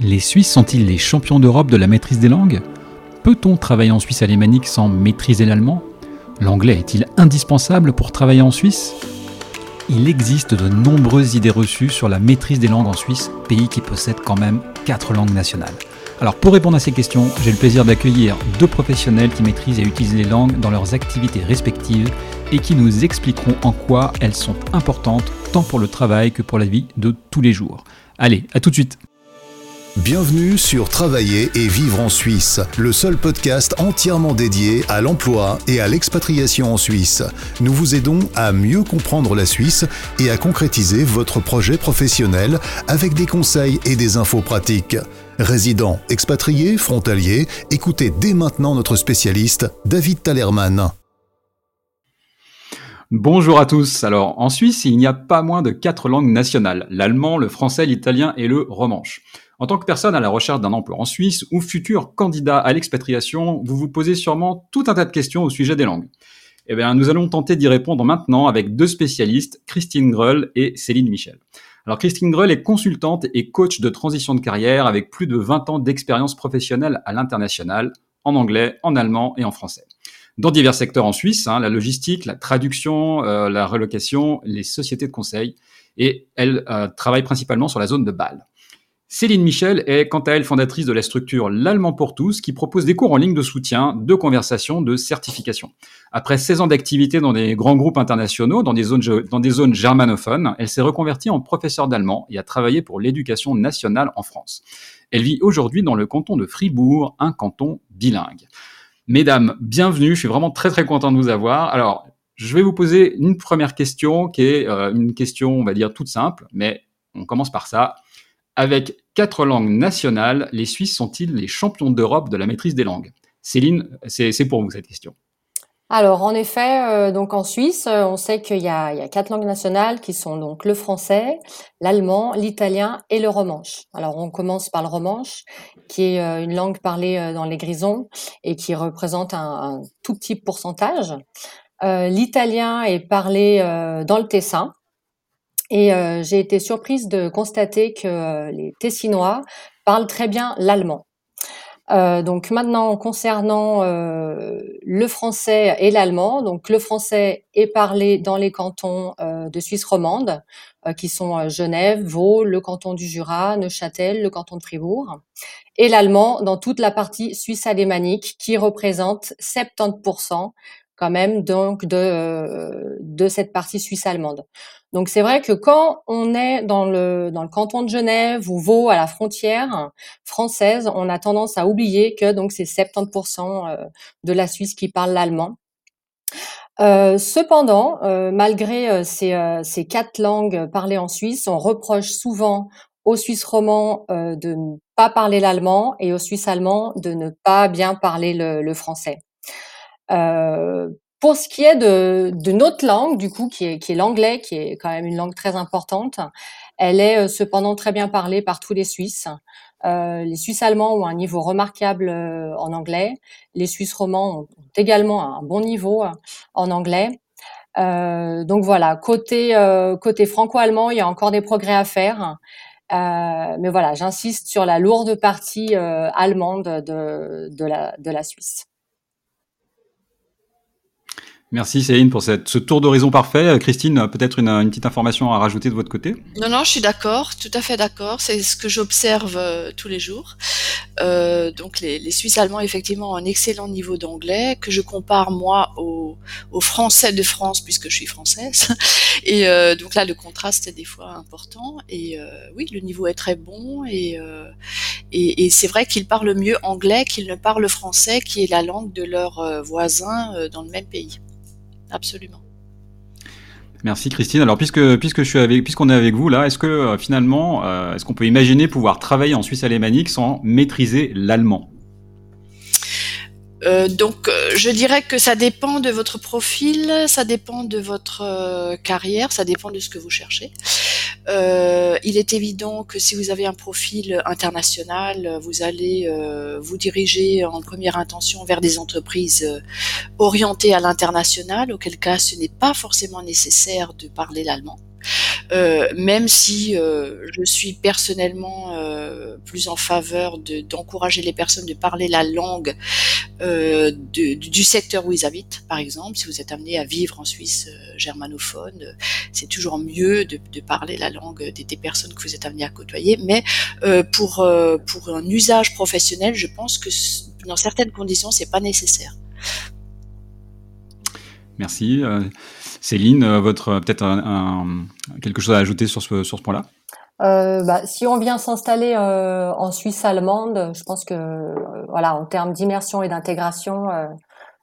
Les Suisses sont-ils les champions d'Europe de la maîtrise des langues? Peut-on travailler en Suisse alémanique sans maîtriser l'allemand? L'anglais est-il indispensable pour travailler en Suisse? Il existe de nombreuses idées reçues sur la maîtrise des langues en Suisse, pays qui possède quand même quatre langues nationales. Alors pour répondre à ces questions, j'ai le plaisir d'accueillir deux professionnels qui maîtrisent et utilisent les langues dans leurs activités respectives et qui nous expliqueront en quoi elles sont importantes tant pour le travail que pour la vie de tous les jours. Allez, à tout de suite Bienvenue sur Travailler et vivre en Suisse, le seul podcast entièrement dédié à l'emploi et à l'expatriation en Suisse. Nous vous aidons à mieux comprendre la Suisse et à concrétiser votre projet professionnel avec des conseils et des infos pratiques. Résidents, expatriés, frontaliers, écoutez dès maintenant notre spécialiste, David Talerman. Bonjour à tous. Alors, en Suisse, il n'y a pas moins de quatre langues nationales l'allemand, le français, l'italien et le romanche. En tant que personne à la recherche d'un emploi en Suisse ou futur candidat à l'expatriation, vous vous posez sûrement tout un tas de questions au sujet des langues. Eh bien, nous allons tenter d'y répondre maintenant avec deux spécialistes, Christine Grull et Céline Michel. Alors, Christine Grull est consultante et coach de transition de carrière avec plus de 20 ans d'expérience professionnelle à l'international, en anglais, en allemand et en français. Dans divers secteurs en Suisse, hein, la logistique, la traduction, euh, la relocation, les sociétés de conseil, et elle euh, travaille principalement sur la zone de Bâle. Céline Michel est quant à elle fondatrice de la structure L'Allemand pour tous qui propose des cours en ligne de soutien, de conversation, de certification. Après 16 ans d'activité dans des grands groupes internationaux, dans des zones, germanophones, elle s'est reconvertie en professeur d'allemand et a travaillé pour l'éducation nationale en France. Elle vit aujourd'hui dans le canton de Fribourg, un canton bilingue. Mesdames, bienvenue, je suis vraiment très très content de vous avoir. Alors, je vais vous poser une première question qui est euh, une question, on va dire, toute simple, mais on commence par ça. Avec quatre langues nationales, les Suisses sont-ils les champions d'Europe de la maîtrise des langues? Céline, c'est pour vous cette question. Alors en effet, euh, donc en Suisse, euh, on sait qu'il y, a quatre langues nationales qui sont donc le français, l'allemand, l'italien et le romanche. Alors on commence par le romanche, qui est euh, une langue parlée dans les Grisons et qui représente un tout petit pourcentage. L'italien est parlé dans le Tessin, et euh, j'ai été surprise de constater que euh, les Tessinois parlent très bien l'allemand. Euh, donc maintenant, concernant euh, le français et l'allemand, donc le français est parlé dans les cantons euh, de Suisse romande, qui sont Genève, Vaud, le canton du Jura, Neuchâtel, le canton de Fribourg, et l'allemand dans toute la partie suisse alémanique, qui représente 70% quand même donc de, de cette partie suisse allemande. Donc c'est vrai que quand on est dans le dans le canton de Genève ou Vaud à la frontière française, on a tendance à oublier que donc c'est 70% euh, de la Suisse qui parle l'allemand. Euh, cependant, euh, malgré ces, ces, quatre langues parlées en Suisse, on reproche souvent aux Suisses romans de ne pas parler l'allemand et aux Suisses allemands de ne pas bien parler le, le français. Euh, pour ce qui est de, de notre langue, du coup, qui est, qui est l'anglais, qui est quand même une langue très importante, elle est euh, cependant très bien parlée par tous les Suisses. Euh, les Suisses allemands ont un niveau remarquable euh, en anglais. Les Suisses romans ont également un bon niveau euh, en anglais. Euh, donc voilà, côté côté franco-allemand, il y a encore des progrès à faire. mais voilà, j'insiste sur la lourde partie allemande de, de, la, de la Suisse. Merci Céline pour cette, ce tour d'horizon parfait. Euh, Christine, peut-être une, petite information à rajouter de votre côté? Non, non, je suis d'accord, tout à fait d'accord. C'est ce que j'observe euh, tous les jours. Euh, donc les, Suisses allemands, effectivement, ont un excellent niveau d'anglais que je compare moi aux, Français de France puisque je suis française. Et euh, donc là, le contraste est des fois important. Et euh, oui, le niveau est très bon. Et, et c'est vrai qu'ils parlent mieux anglais qu'ils ne parlent français, qui est la langue de leurs voisins dans le même pays absolument. Merci Christine. Alors puisque puisque je suis avec puisqu'on est avec vous là, est-ce que euh, finalement euh, est-ce qu'on peut imaginer pouvoir travailler en Suisse alémanique sans maîtriser l'allemand? Euh, donc, je dirais que ça dépend de votre profil, ça dépend de votre carrière, ça dépend de ce que vous cherchez. Euh, il est évident que si vous avez un profil international, vous allez vous diriger en première intention vers des entreprises orientées à l'international, auquel cas ce n'est pas forcément nécessaire de parler l'allemand. Même si je suis personnellement plus en faveur d'encourager les personnes de parler la langue du secteur où ils habitent, par exemple, si vous êtes amené à vivre en Suisse germanophone, c'est toujours mieux de, parler la langue des, des, personnes que vous êtes amené à côtoyer. Mais pour pour un usage professionnel, je pense que dans certaines conditions, c'est pas nécessaire. Merci. Euh, Céline, euh, votre peut-être un, quelque chose à ajouter sur ce, sur ce point-là? Euh, bah, si on vient s'installer en Suisse allemande, je pense que voilà, en termes d'immersion et d'intégration,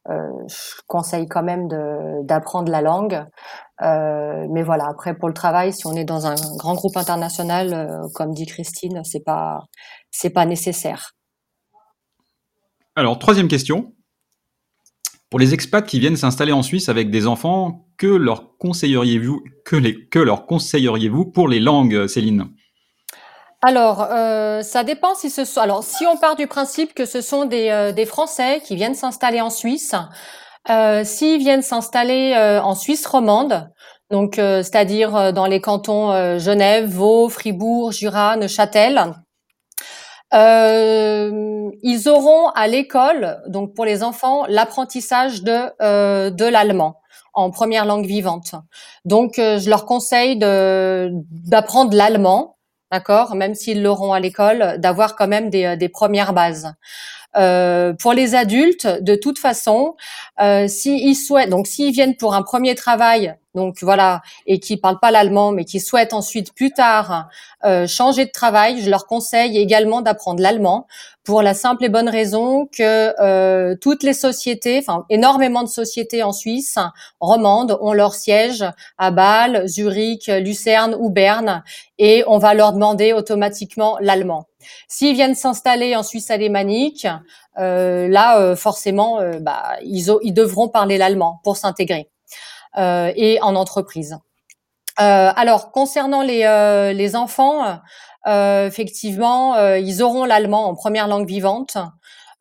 je conseille quand même d'apprendre la langue. mais voilà, après pour le travail, si on est dans un grand groupe international, comme dit Christine, c'est pas c'est pas nécessaire. Alors troisième question. Pour les expats qui viennent s'installer en Suisse avec des enfants, que leur conseilleriez-vous que, que leur conseilleriez-vous pour les langues, Céline? Alors, euh, ça dépend si ce sont. Alors, si on part du principe que ce sont des, euh, des Français qui viennent s'installer en Suisse, euh, s'ils viennent s'installer en Suisse romande, donc c'est-à-dire dans les cantons Genève, Vaud, Fribourg, Jura, Neuchâtel, euh, ils auront à l'école, donc pour les enfants, l'apprentissage de euh, de l'allemand en première langue vivante. Donc, euh, je leur conseille de d'apprendre l'allemand, d'accord, même s'ils l'auront à l'école, d'avoir quand même des, des premières bases. Euh, pour les adultes, de toute façon, euh, s'ils souhaitent, donc s'ils viennent pour un premier travail, donc voilà, et qui parlent pas l'allemand, mais qui souhaitent ensuite plus tard euh, changer de travail, je leur conseille également d'apprendre l'allemand pour la simple et bonne raison que euh, toutes les sociétés, enfin énormément de sociétés en Suisse romandes ont leur siège à Bâle, Zurich, Lucerne ou Berne, et on va leur demander automatiquement l'allemand. S'ils viennent s'installer en Suisse alémanique, euh, là euh, forcément, euh, bah, ils, ils, devront parler l'allemand pour s'intégrer et en entreprise. alors concernant les, les enfants, effectivement, ils auront l'allemand en première langue vivante.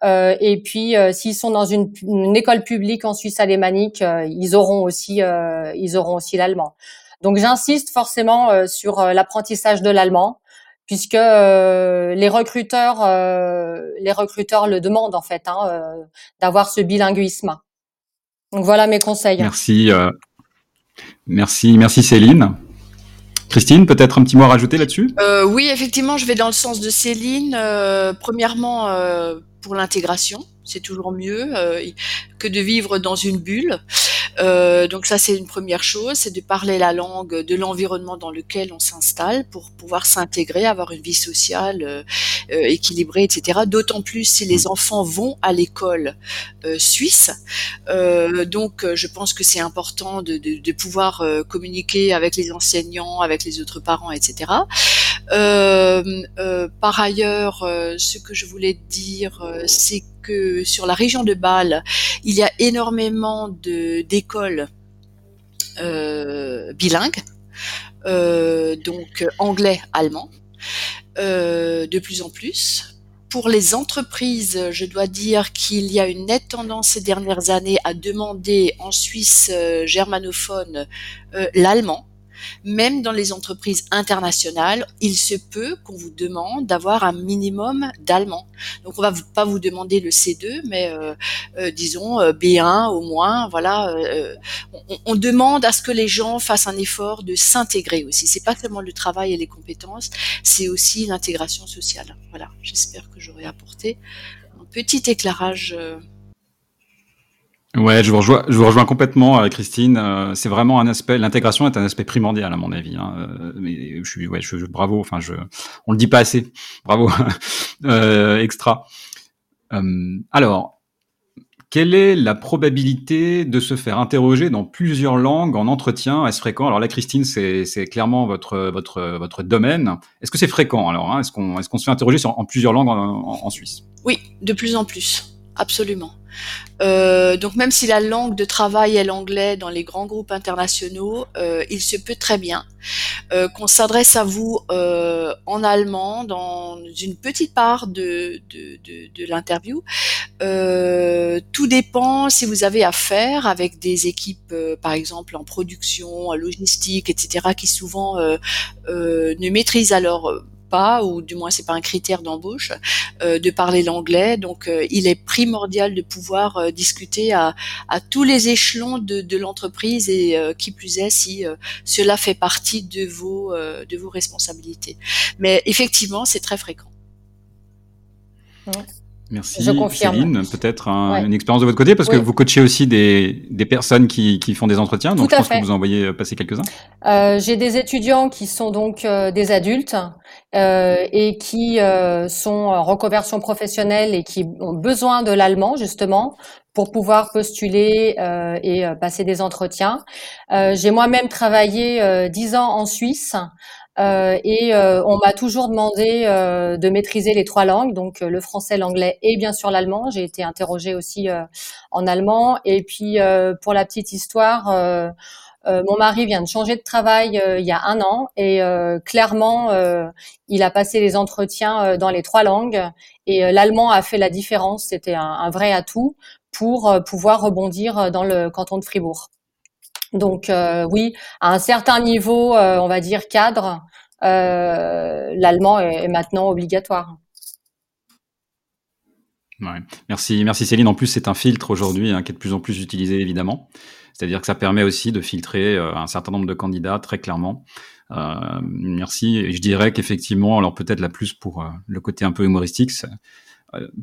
et puis, s'ils sont dans une, une, école publique en Suisse alémanique, ils auront aussi, ils auront aussi l'allemand. Donc, j'insiste forcément sur l'apprentissage de l'allemand puisque euh, les recruteurs, euh, les recruteurs le demandent en fait, hein, euh, d'avoir ce bilinguisme. Donc voilà mes conseils. Merci, merci, merci Céline. Christine, peut-être un petit mot à rajouter là-dessus? Oui, effectivement, je vais dans le sens de Céline. premièrement, pour l'intégration, c'est toujours mieux que de vivre dans une bulle. Euh, donc ça, c'est une première chose, c'est de parler la langue de l'environnement dans lequel on s'installe pour pouvoir s'intégrer, avoir une vie sociale euh, euh, équilibrée, etc. D'autant plus si les enfants vont à l'école suisse. donc, je pense que c'est important de, de, de pouvoir communiquer avec les enseignants, avec les autres parents, etc. par ailleurs, ce que je voulais dire, c'est sur la région de Bâle, il y a énormément de d'écoles euh, bilingues, euh, donc anglais, allemand, euh, de plus en plus. Pour les entreprises, je dois dire qu'il y a une nette tendance ces dernières années à demander en Suisse germanophone l'allemand même dans les entreprises internationales, il se peut qu'on vous demande d'avoir un minimum d'allemand. Donc on va pas vous demander le C2, mais euh, euh, disons euh, B1 au moins. Voilà, on, on, demande à ce que les gens fassent un effort de s'intégrer aussi. C'est pas seulement le travail et les compétences, c'est aussi l'intégration sociale. Voilà, j'espère que j'aurai apporté un petit éclairage Ouais, je vous rejoins, je vous rejoins complètement, euh, Christine. Euh, c'est vraiment un aspect, l'intégration est un aspect primordial à mon avis. Hein. Euh, mais je suis, ouais, je, bravo. Enfin, je, on le dit pas assez. Bravo, extra. alors, quelle est la probabilité de se faire interroger dans plusieurs langues en entretien? Est-ce fréquent? Alors là, Christine, c'est clairement votre votre votre domaine. Est-ce que c'est fréquent alors hein? Est-ce qu'on est-ce qu'on se fait interroger en plusieurs langues en Suisse? Oui, de plus en plus. Absolument. Euh, donc même si la langue de travail est l'anglais dans les grands groupes internationaux, euh, il se peut très bien euh, qu'on s'adresse à vous en allemand dans une petite part de, de, de, de l'interview. tout dépend si vous avez affaire avec des équipes, par exemple en production, en logistique, etc., qui souvent ne maîtrisent alors ou du moins c'est pas un critère d'embauche, euh, de parler l'anglais. Donc euh, il est primordial de pouvoir euh, discuter à, à, tous les échelons de, de l'entreprise et qui plus est si cela fait partie de vos de vos responsabilités. Mais effectivement, c'est très fréquent. Merci. Je confirme. Céline, peut-être une expérience de votre côté, parce que vous coachez aussi des, des personnes qui, qui, font des entretiens, donc je pense que vous envoyez passer quelques-uns. Euh, J'ai des étudiants qui sont donc euh, des adultes euh, et qui euh, sont en reconversion professionnelle et qui ont besoin de l'allemand justement pour pouvoir postuler euh, et passer des entretiens. J'ai moi-même travaillé dix ans en Suisse. Euh, et euh, on m'a toujours demandé euh, de maîtriser les trois langues, donc le français, l'anglais et bien sûr l'allemand. J'ai été interrogée aussi en allemand. Et puis pour la petite histoire, mon mari vient de changer de travail il y a un an et clairement, il a passé les entretiens dans les trois langues et l'allemand a fait la différence. C'était un, un, vrai atout pour pouvoir rebondir dans le canton de Fribourg. Donc euh, oui, à un certain niveau, euh, on va dire cadre, euh, l'allemand est, maintenant obligatoire. Merci, merci Céline. En plus, c'est un filtre aujourd'hui hein, qui est de plus en plus utilisé évidemment. C'est-à-dire que ça permet aussi de filtrer un certain nombre de candidats très clairement. merci. Et je dirais qu'effectivement, alors peut-être la plus pour le côté un peu humoristique,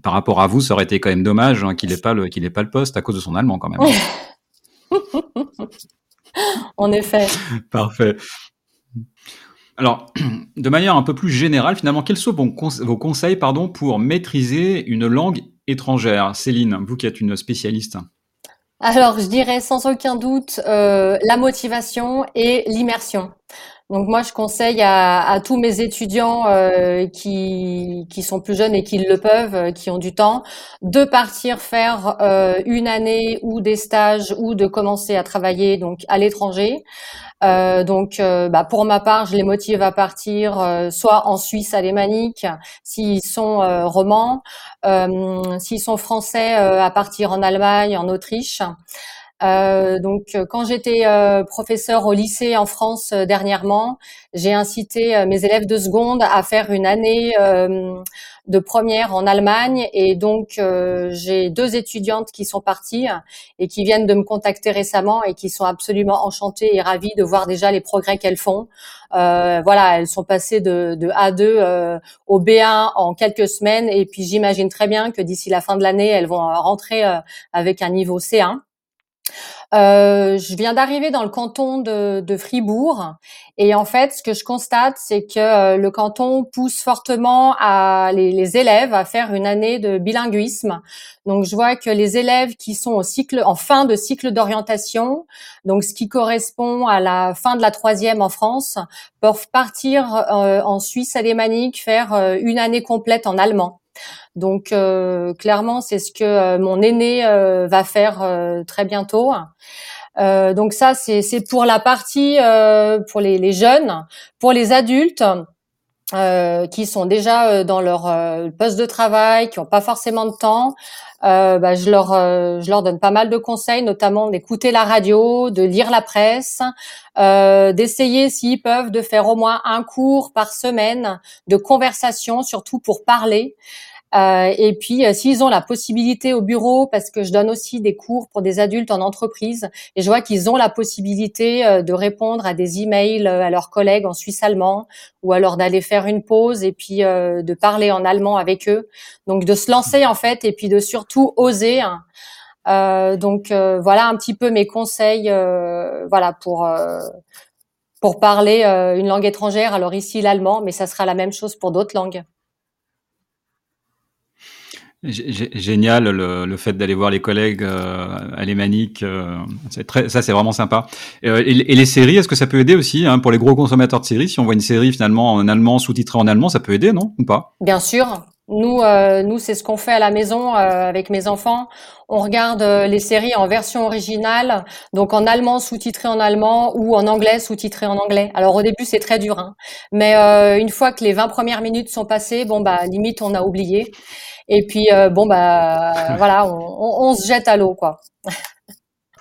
par rapport à vous, ça aurait été quand même dommage hein, qu'il n'ait pas le qu'il pas le poste à cause de son allemand quand même. en effet. Parfait. Alors, de manière un peu plus générale, finalement, quels sont vos, conseils pardon, pour maîtriser une langue étrangère? Céline, vous qui êtes une spécialiste. Alors, je dirais sans aucun doute euh, la motivation et l'immersion. Donc moi, je conseille à, tous mes étudiants euh, qui, qui sont plus jeunes et qui le peuvent, euh, qui ont du temps, de partir faire euh, une année ou des stages ou de commencer à travailler donc à l'étranger. donc, bah, pour ma part, je les motive à partir soit en Suisse alémanique s'ils sont romans, s'ils sont français à partir en Allemagne, en Autriche. Euh, donc, euh, quand j'étais euh, professeur au lycée en France euh, dernièrement, j'ai incité mes élèves de seconde à faire une année de première en Allemagne. Et donc, j'ai deux étudiantes qui sont parties et qui viennent de me contacter récemment et qui sont absolument enchantées et ravies de voir déjà les progrès qu'elles font. voilà, elles sont passées de, de A2 au B1 en quelques semaines. Et puis, j'imagine très bien que d'ici la fin de l'année, elles vont rentrer avec un niveau C1. Euh, je viens d'arriver dans le canton de, Fribourg et en fait, ce que je constate, c'est que euh, le canton pousse fortement à les, élèves à faire une année de bilinguisme. Donc, je vois que les élèves qui sont au cycle, en fin de cycle d'orientation, donc ce qui correspond à la fin de la troisième en France, peuvent partir euh, en Suisse alémanique faire une année complète en allemand. Donc euh, clairement, c'est ce que euh, mon aîné euh, va faire très bientôt. donc ça, c'est pour la partie pour les, jeunes, pour les adultes. qui sont déjà dans leur poste de travail, qui n'ont pas forcément de temps, bah, je leur je leur donne pas mal de conseils, notamment d'écouter la radio, de lire la presse, d'essayer s'ils peuvent de faire au moins un cours par semaine de conversation, surtout pour parler. Euh, et puis, euh, s'ils ont la possibilité au bureau, parce que je donne aussi des cours pour des adultes en entreprise, et je vois qu'ils ont la possibilité euh, de répondre à des emails à leurs collègues en suisse allemand, ou alors d'aller faire une pause et puis de parler en allemand avec eux. Donc, de se lancer en fait, et puis de surtout oser. Hein. donc, voilà un petit peu mes conseils, voilà pour pour parler une langue étrangère. Alors ici l'allemand, mais ça sera la même chose pour d'autres langues. Génial le, le fait d'aller voir les collègues euh, alémaniques, euh, très, ça c'est vraiment sympa. Euh, et, et, les séries, est-ce que ça peut aider aussi hein, pour les gros consommateurs de séries? Si on voit une série finalement en allemand sous-titrée en allemand, ça peut aider, non? Ou pas? Bien sûr, Nous, euh, nous, c'est ce qu'on fait à la maison euh, avec mes enfants. On regarde euh, les séries en version originale, donc en allemand sous-titré en allemand ou en anglais sous-titré en anglais. Alors au début, c'est très dur, hein. mais une fois que les 20 premières minutes sont passées, bon bah limite on a oublié. Et puis bon bah voilà, on, on, on se jette à l'eau quoi.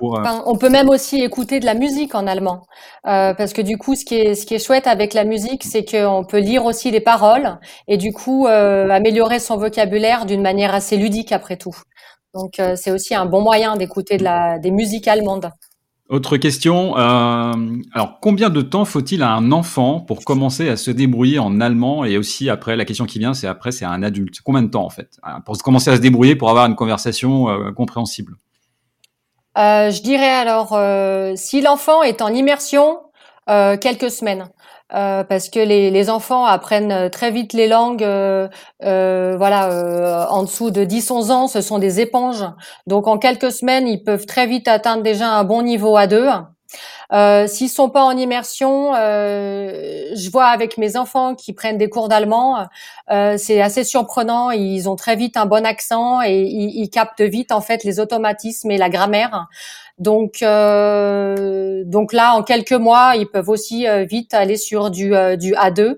Euh, on peut même aussi écouter de la musique en allemand, euh, parce que du coup, ce qui est ce qui est chouette avec la musique, c'est qu'on peut lire aussi les paroles et du coup euh, améliorer son vocabulaire d'une manière assez ludique après tout. Donc c'est aussi un bon moyen d'écouter de la des musiques allemandes. Autre question. alors, combien de temps faut-il à un enfant pour commencer à se débrouiller en allemand Et aussi, après, la question qui vient, c'est après, c'est à un adulte. Combien de temps, en fait, pour commencer à se débrouiller pour avoir une conversation compréhensible? Euh, je dirais alors, euh, si l'enfant est en immersion, euh, quelques semaines. Parce que les, les, enfants apprennent très vite les langues. voilà, en dessous de 10-11 ans, ce sont des éponges. Donc en quelques semaines, ils peuvent très vite atteindre déjà un bon niveau A2. Euh, S'ils sont pas en immersion, euh, je vois avec mes enfants qui prennent des cours d'allemand, euh, c'est assez surprenant. Ils ont très vite un bon accent et ils, captent vite en fait les automatismes et la grammaire. Donc, euh, donc là, en quelques mois, ils peuvent aussi euh, vite aller sur du, euh, du A2.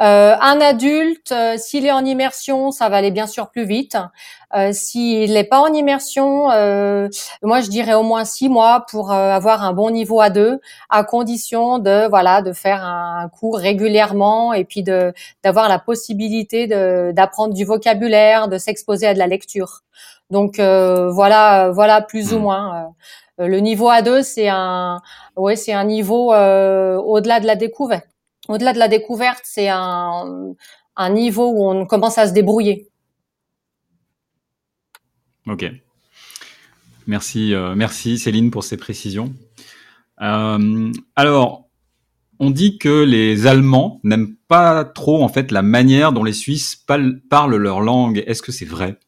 Euh, un adulte, euh, s'il est en immersion, ça va aller bien sûr plus vite. Euh, s'il n'est pas en immersion, moi je dirais au moins six mois pour avoir un bon niveau A2, à condition de voilà de faire un, cours régulièrement et puis de d'avoir la possibilité d'apprendre du vocabulaire, de s'exposer à de la lecture. Donc voilà voilà plus ou hmm. moins. le niveau A2 c'est un ouais c'est un niveau au-delà de la découverte au-delà de la découverte, c'est un, niveau où on commence à se débrouiller. Ok. Merci, euh, Céline pour ces précisions. Euh, alors, on dit que les Allemands n'aiment pas trop en fait la manière dont les Suisses parlent leur langue. Est-ce que c'est vrai?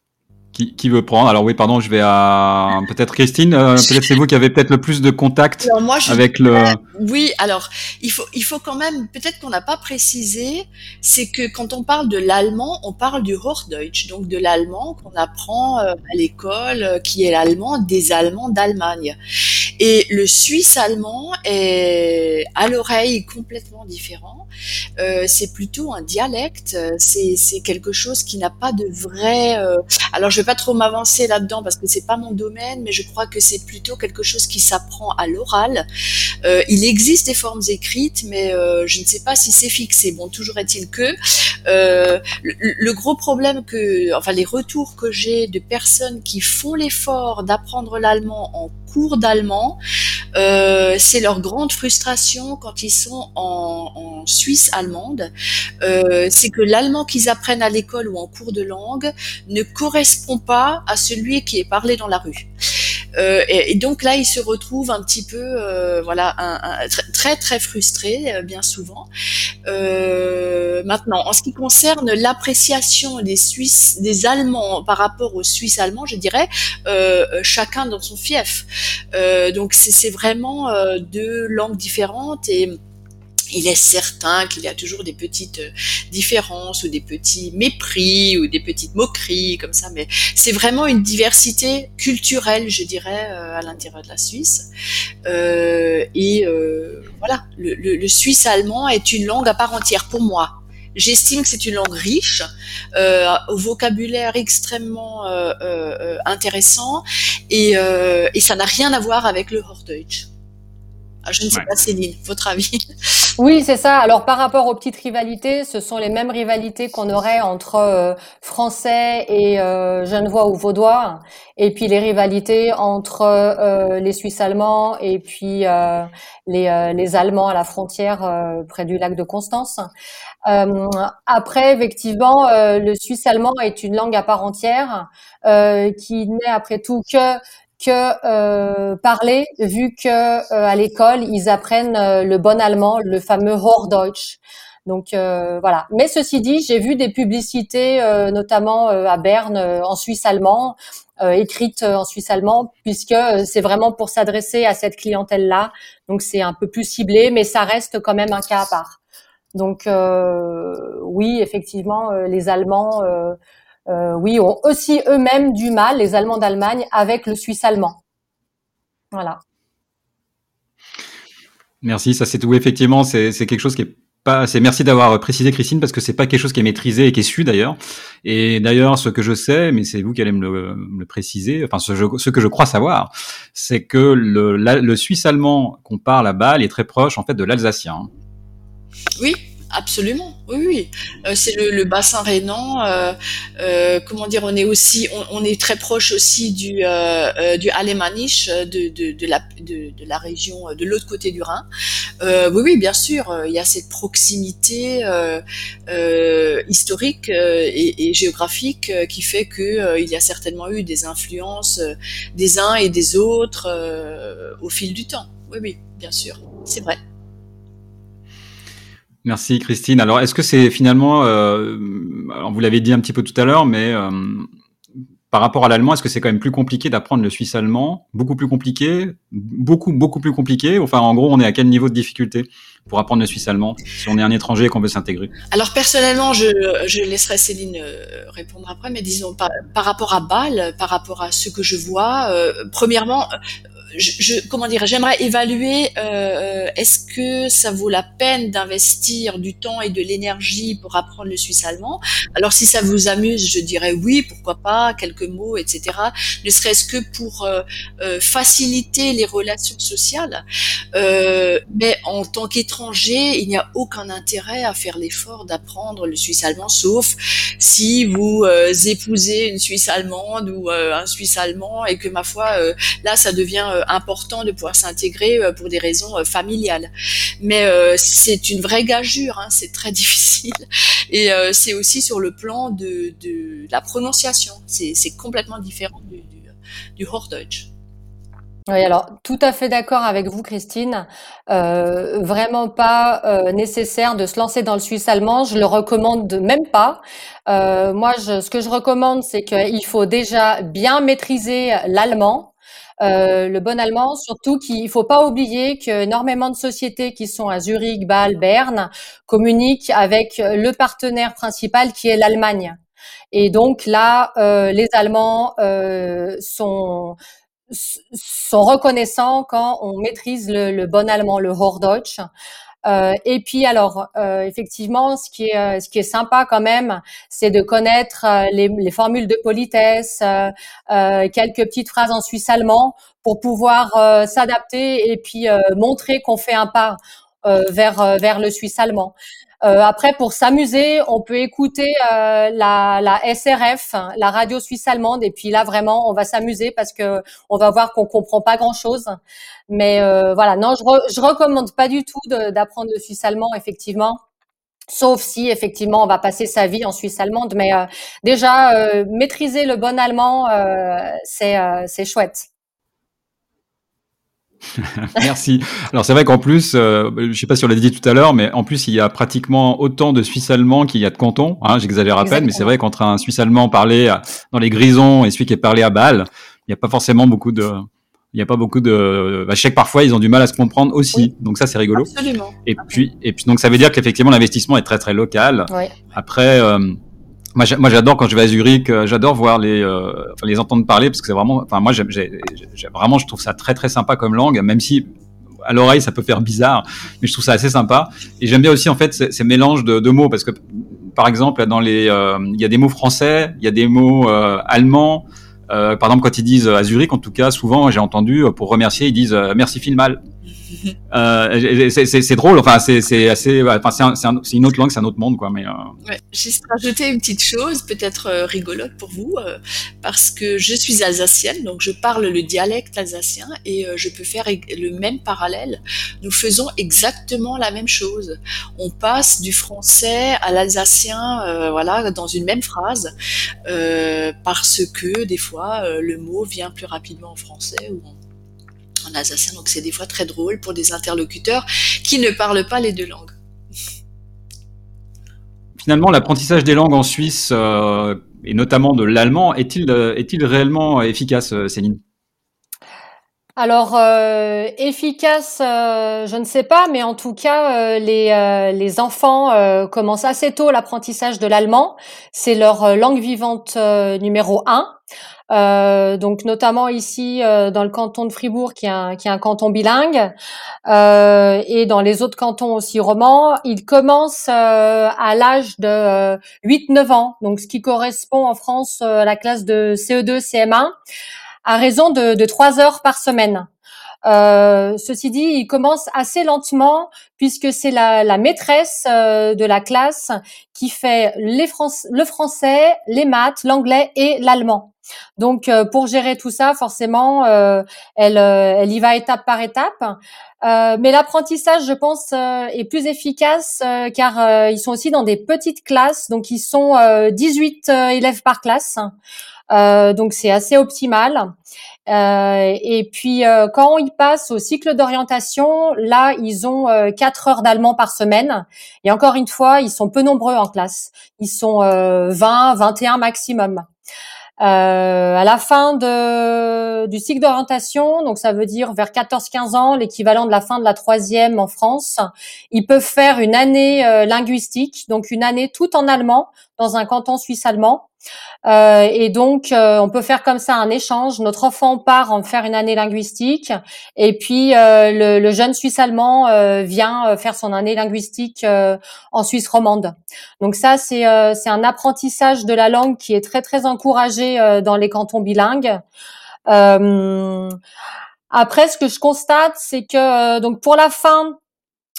Qui, veut prendre Alors oui, pardon, je vais à peut-être Christine. Euh, peut-être c'est vous qui avez peut-être le plus de contact avec le. Oui, alors il faut il faut quand même peut-être qu'on n'a pas précisé, c'est que quand on parle de l'allemand, on parle du Hochdeutsch, donc de l'allemand qu'on apprend euh, à l'école, euh, qui est l'allemand des Allemands d'Allemagne. Et le suisse allemand est à l'oreille complètement différent. Euh, c'est plutôt un dialecte. C'est c'est quelque chose qui n'a pas de vrai. alors je vais pas trop m'avancer là-dedans parce que c'est pas mon domaine, mais je crois que c'est plutôt quelque chose qui s'apprend à l'oral. Euh, il existe des formes écrites, mais euh, je ne sais pas si c'est fixé. Bon, toujours est-il que euh, le, le, gros problème que, enfin, les retours que j'ai de personnes qui font l'effort d'apprendre l'allemand en cours d'allemand, euh, c'est leur grande frustration quand ils sont en, Suisse allemande, euh, c'est que l'allemand qu'ils apprennent à l'école ou en cours de langue ne correspond pas à celui qui est parlé dans la rue. Euh, et, donc là, il se retrouve un petit peu, euh, voilà, un, très très frustré, euh, bien souvent. maintenant, en ce qui concerne l'appréciation des Suisses, des Allemands par rapport aux Suisses allemands, je dirais chacun dans son fief. donc c'est vraiment deux langues différentes et il est certain qu'il y a toujours des petites euh, différences ou des petits mépris ou des petites moqueries comme ça, mais c'est vraiment une diversité culturelle, je dirais, euh, à l'intérieur de la Suisse. Euh, et voilà, le, suisse allemand est une langue à part entière pour moi. J'estime que c'est une langue riche, au vocabulaire extrêmement intéressant, et, et ça n'a rien à voir avec le Hochdeutsch. Ah, je ne sais pas, Céline, votre avis? Oui, c'est ça. Alors par rapport aux petites rivalités, ce sont les mêmes rivalités qu'on aurait entre euh, Français et euh, Genevois ou Vaudois, et puis les rivalités entre euh, les Suisses allemands et puis les, les Allemands à la frontière près du lac de Constance. après, effectivement, le suisse allemand est une langue à part entière qui n'est après tout que que euh, parler, vu que euh, à l'école ils apprennent euh, le bon allemand, le fameux Hochdeutsch. Donc voilà. Mais ceci dit, j'ai vu des publicités, notamment à Berne, en suisse allemand, écrites en suisse allemand, puisque c'est vraiment pour s'adresser à cette clientèle-là. Donc c'est un peu plus ciblé, mais ça reste quand même un cas à part. Donc oui, effectivement, les Allemands, oui, ont aussi eux-mêmes du mal, les Allemands d'Allemagne, avec le Suisse allemand. Voilà. Merci, ça c'est tout. Effectivement, c'est quelque chose qui est pas. C'est merci d'avoir précisé Christine parce que c'est pas quelque chose qui est maîtrisé et qui est su d'ailleurs. Et d'ailleurs, ce que je sais, mais c'est vous qui allez me le, préciser. Enfin, ce, ce, que je crois savoir, c'est que le, le suisse allemand qu'on parle là-bas, est très proche en fait de l'alsacien. Oui, Absolument, oui, oui. Euh, c'est le, bassin rhénan. Euh, euh, comment dire On est aussi, on, est très proche aussi du du de, de, de, la de, de, la région de l'autre côté du Rhin. oui, oui, bien sûr. Il y a cette proximité historique et, et, géographique qui fait que il y a certainement eu des influences des uns et des autres au fil du temps. Oui, oui, bien sûr, c'est vrai. Merci Christine. Alors est-ce que c'est finalement, euh, vous l'avez dit un petit peu tout à l'heure, mais euh, par rapport à l'allemand, est-ce que c'est quand même plus compliqué d'apprendre le suisse allemand? Beaucoup plus compliqué? Beaucoup, beaucoup plus compliqué? Enfin, en gros, on est à quel niveau de difficulté pour apprendre le suisse allemand si on est un étranger et qu'on veut s'intégrer? Alors personnellement, je, je, laisserai Céline euh, répondre après, mais disons par, par rapport à Bâle, par rapport à ce que je vois, euh, premièrement, je, comment dire, j'aimerais évaluer euh, euh, est-ce que ça vaut la peine d'investir du temps et de l'énergie pour apprendre le suisse allemand? Alors si ça vous amuse, je dirais oui, pourquoi pas, quelques mots, etc. Ne serait-ce que pour euh, faciliter les relations sociales. mais en tant qu'étranger, il n'y a aucun intérêt à faire l'effort d'apprendre le suisse allemand, sauf si vous épousez une Suisse allemande ou un Suisse allemand et que ma foi, là, ça devient euh, important de pouvoir s'intégrer euh, pour des raisons euh, familiales. Mais c'est une vraie gageure, hein, c'est très difficile. Et c'est aussi sur le plan de, la prononciation. C'est complètement différent du, du, du. Oui, alors tout à fait d'accord avec vous, Christine. Euh, vraiment pas euh, nécessaire de se lancer dans le suisse allemand. Je le recommande même pas. Euh, moi, ce que je recommande, c'est qu'il faut déjà bien maîtriser l'allemand. Euh, le bon allemand, surtout qu'il faut pas oublier que énormément de sociétés qui sont à Zurich, Bâle, Berne communiquent avec le partenaire principal qui est l'Allemagne. Et donc là, euh, les Allemands euh, sont sont reconnaissants quand on maîtrise le, le bon allemand, le Hochdeutsch. Euh, et puis alors, euh, effectivement, ce qui est euh, ce qui est sympa quand même, c'est de connaître les, les, formules de politesse, quelques petites phrases en suisse allemand pour pouvoir s'adapter et puis montrer qu'on fait un pas vers vers le suisse allemand. Euh, après, pour s'amuser, on peut écouter euh, la, SRF, la radio suisse allemande, et puis là vraiment, on va s'amuser parce que on va voir qu'on comprend pas grand chose. Mais euh, voilà, non, je, je recommande pas du tout d'apprendre le suisse allemand, effectivement. Sauf si effectivement on va passer sa vie en Suisse allemande, mais euh, déjà euh, maîtriser le bon allemand, c'est c'est chouette. Merci. Alors c'est vrai qu'en plus, euh, je ne sais pas si on l'a dit tout à l'heure, mais en plus il y a pratiquement autant de Suisse allemands qu'il y a de cantons. Hein, J'exagère à peine, mais c'est vrai qu'entre un Suisse allemand parlé dans les Grisons et celui qui est parlé à Bâle, il n'y a pas forcément beaucoup de, il n'y a pas beaucoup de. Bah, je sais que parfois ils ont du mal à se comprendre aussi, donc ça c'est rigolo. Absolument. Et puis, et puis donc ça veut dire qu'effectivement l'investissement est très très local. Oui. Après. Euh, moi, j'adore quand je vais à Zurich, euh, j'adore voir les, euh, enfin, les entendre parler parce que c'est vraiment, enfin, moi, j'aime, vraiment, je trouve ça très, très sympa comme langue, même si à l'oreille ça peut faire bizarre, mais je trouve ça assez sympa. Et j'aime bien aussi en fait ces, mélanges de, de, mots parce que, par exemple, dans les, euh, il y a des mots français, il y a des mots allemands. par exemple, quand ils disent à Zurich, en tout cas, souvent, j'ai entendu pour remercier, ils disent merci Filmal. Euh, c'est drôle, enfin c'est assez, enfin c'est une autre langue, c'est un autre monde quoi. Mais euh... ouais, juste rajouter une petite chose, peut-être euh, rigolote pour vous, euh, parce que je suis alsacienne, donc je parle le dialecte alsacien et je peux faire le même parallèle. Nous faisons exactement la même chose. On passe du français à l'alsacien, voilà, dans une même phrase, parce que des fois le mot vient plus rapidement en français ou en en alsacien, donc c'est des fois très drôle pour des interlocuteurs qui ne parlent pas les deux langues. Finalement, l'apprentissage des langues en Suisse, euh, et notamment de l'allemand, est-il euh, est-il réellement efficace, euh, Céline? Alors euh, efficace, euh, je ne sais pas, mais en tout cas, euh, les, les enfants commencent assez tôt l'apprentissage de l'allemand. C'est leur langue vivante numéro un. Donc notamment ici dans le canton de Fribourg, qui est un, qui est un canton bilingue, et dans les autres cantons aussi romans, ils commencent à l'âge de 8-9 ans, donc ce qui correspond en France à la classe de CE2, CM1 à raison de, de 3 heures par semaine. Euh, ceci dit, il commence assez lentement puisque c'est la, la, maîtresse euh, de la classe qui fait les le français, les maths, l'anglais et l'allemand. Donc, euh, pour gérer tout ça, forcément, euh, elle, elle y va étape par étape. mais l'apprentissage, je pense, est plus efficace car ils sont aussi dans des petites classes, donc ils sont 18 élèves par classe. Euh, donc c'est assez optimal. Euh, et puis euh, quand ils passent au cycle d'orientation, là ils ont euh, quatre heures d'allemand par semaine. Et encore une fois, ils sont peu nombreux en classe. Ils sont 20, 21 maximum. Euh, à la fin de, du cycle d'orientation, donc ça veut dire vers 14-15 ans, l'équivalent de la fin de la troisième en France, ils peuvent faire une année linguistique, donc une année tout en allemand dans un canton suisse allemand. Euh, et donc, euh, on peut faire comme ça un échange. Notre enfant part en faire une année linguistique, et puis euh, le, le, jeune Suisse allemand vient faire son année linguistique en Suisse romande. Donc ça, c'est c'est un apprentissage de la langue qui est très très encouragé dans les cantons bilingues. après, ce que je constate, c'est que donc pour la fin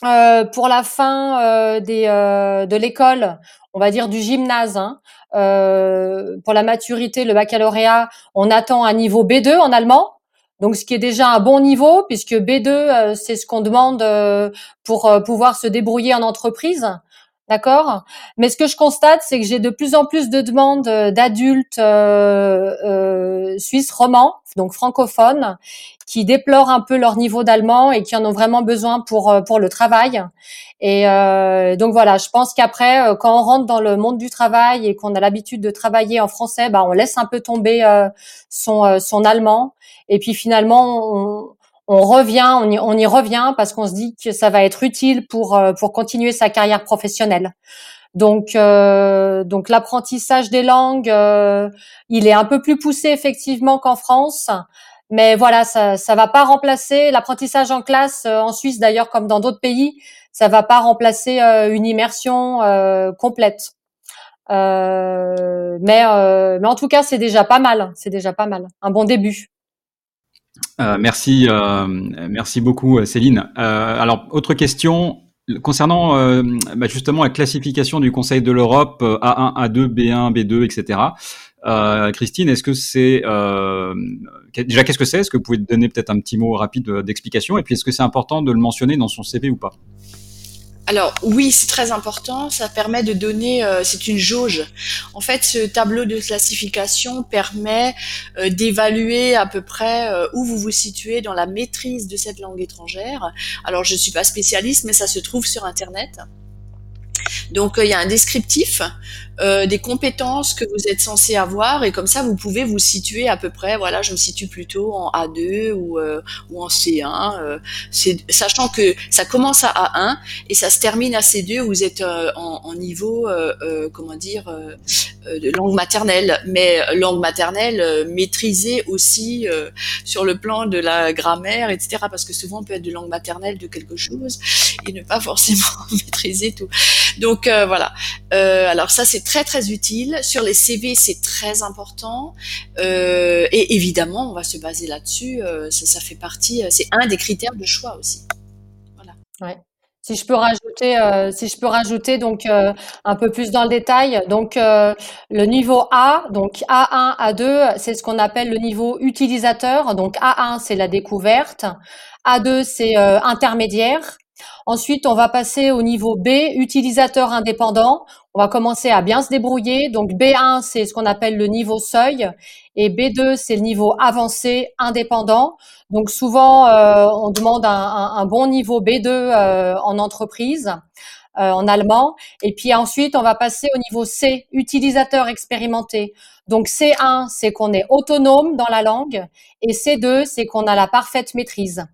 euh, pour la fin euh, euh, de l'école, on va dire du gymnase, hein, pour la maturité, le baccalauréat, on attend un niveau B2 en allemand. Donc, ce qui est déjà un bon niveau, puisque B2, c'est ce qu'on demande pour pouvoir se débrouiller en entreprise. D'accord? Mais ce que je constate, c'est que j'ai de plus en plus de demandes d'adultes suisses romans, donc francophones, qui déplorent un peu leur niveau d'allemand et qui en ont vraiment besoin pour euh, pour le travail. Et euh, donc voilà, je pense qu'après, euh, quand on rentre dans le monde du travail et qu'on a l'habitude de travailler en français, bah on laisse un peu tomber son son allemand. Et puis finalement, on, on revient, on y, revient parce qu'on se dit que ça va être utile pour pour continuer sa carrière professionnelle. Donc, euh, donc l'apprentissage des langues, euh, il est un peu plus poussé effectivement qu'en France, mais voilà, ça ça va pas remplacer l'apprentissage en classe euh, en Suisse d'ailleurs comme dans d'autres pays, ça va pas remplacer euh, une immersion euh, complète. mais mais en tout cas, c'est déjà pas mal, c'est déjà pas mal, un bon début. Merci, merci beaucoup Céline. alors autre question. Concernant bah, justement la classification du Conseil de l'Europe A1, A2, B1, B2, etc. Euh, Christine, est-ce que c'est euh, déjà qu'est-ce que c'est? Est-ce que vous pouvez donner peut-être un petit mot rapide d'explication? Et puis est-ce que c'est important de le mentionner dans son CV ou pas? Alors oui, c'est très important. Ça permet de donner, euh, c'est une jauge. En fait, ce tableau de classification permet euh, d'évaluer à peu près euh, où vous vous situez dans la maîtrise de cette langue étrangère. Alors je suis pas spécialiste, mais ça se trouve sur Internet. Donc il y a un descriptif euh, des compétences que vous êtes censé avoir et comme ça vous pouvez vous situer à peu près. Voilà, je me situe plutôt en A2 ou, euh, ou en C1, euh, sachant que ça commence à A1 et ça se termine à C2 où vous êtes euh, en, en, niveau, euh, comment dire, de langue maternelle, mais langue maternelle maîtrisée aussi sur le plan de la grammaire, etc. Parce que souvent on peut être de langue maternelle de quelque chose et ne pas forcément maîtriser tout. Donc voilà. alors ça c'est très très utile. Sur les CV, c'est très important. Euh, et évidemment, on va se baser là-dessus. Euh, ça, fait partie, euh, c'est un des critères de choix aussi. Voilà. Ouais. Si je peux rajouter, si je peux rajouter donc un peu plus dans le détail, donc le niveau A, donc A1, A2, c'est ce qu'on appelle le niveau utilisateur. Donc A1, c'est la découverte. A2, c'est intermédiaire. Ensuite, on va passer au niveau B, utilisateur indépendant. On va commencer à bien se débrouiller. Donc B1, c'est ce qu'on appelle le niveau seuil et B2, c'est le niveau avancé indépendant. Donc souvent, euh, on demande un, bon niveau B2 euh, en entreprise. en allemand. Et puis ensuite, on va passer au niveau C, utilisateur expérimenté. Donc C1, c'est qu'on est autonome dans la langue, et C2, c'est qu'on a la parfaite maîtrise.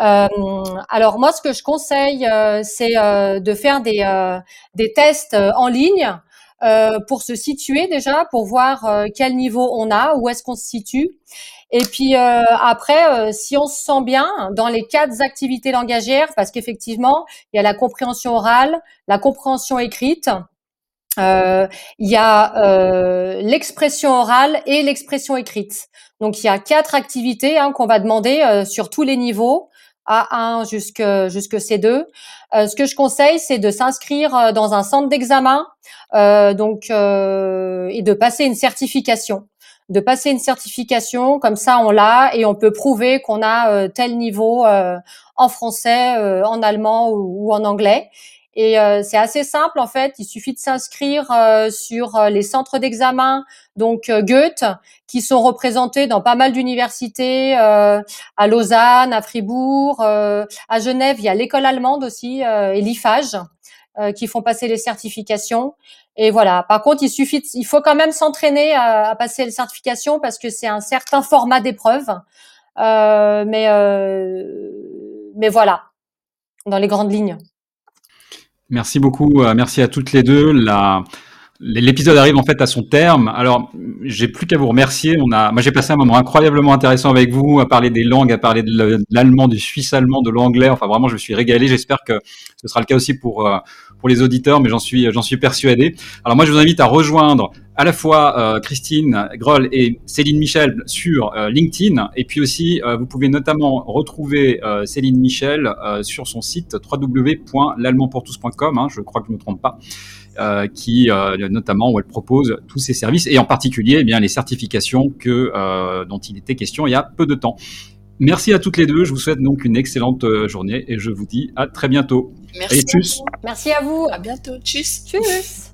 Euh, alors moi, ce que je conseille, euh, c'est euh, de faire des, des tests en ligne pour se situer déjà, pour voir quel niveau on a, où est-ce qu'on se situe. Et puis après, si on se sent bien dans les quatre activités langagières, parce qu'effectivement, il y a la compréhension orale, la compréhension écrite, euh, il y a euh, l'expression orale et l'expression écrite. Donc il y a quatre activités hein, qu'on va demander euh, sur tous les niveaux, A1 jusque jusque C2. ce que je conseille, c'est de s'inscrire dans un centre d'examen, donc et de passer une certification. De passer une certification, comme ça on l'a et on peut prouver qu'on a tel niveau en français, en allemand ou en anglais. Et euh, c'est assez simple en fait. Il suffit de s'inscrire euh, sur euh, les centres d'examen, donc Goethe, qui sont représentés dans pas mal d'universités, à Lausanne, à Fribourg, à Genève. Il y a l'école allemande aussi et l'IFAGE qui font passer les certifications. Et voilà. Par contre, il suffit, il faut quand même s'entraîner à, à, passer les certifications parce que c'est un certain format d'épreuve. mais mais voilà, dans les grandes lignes. Merci beaucoup. Euh, merci à toutes les deux. L'épisode arrive en fait à son terme. Alors, j'ai plus qu'à vous remercier. On a, moi, j'ai passé un moment incroyablement intéressant avec vous, à parler des langues, à parler de l'allemand, du suisse allemand, de l'anglais. Enfin, vraiment, je me suis régalé. J'espère que ce sera le cas aussi pour euh, pour les auditeurs, mais j'en suis j'en suis persuadé. Alors, moi, je vous invite à rejoindre à la fois euh, Christine Groll et Céline Michel sur euh, LinkedIn. Et puis aussi, vous pouvez notamment retrouver Céline Michel sur son site www.l'allemandpourtous.com, hein, je crois que je ne me trompe pas, qui notamment où elle propose tous ses services et en particulier eh bien les certifications que dont il était question il y a peu de temps. Merci à toutes les deux. Je vous souhaite donc une excellente journée et je vous dis à très bientôt. Merci. Merci à vous. À bientôt. Tchuss. Tchuss.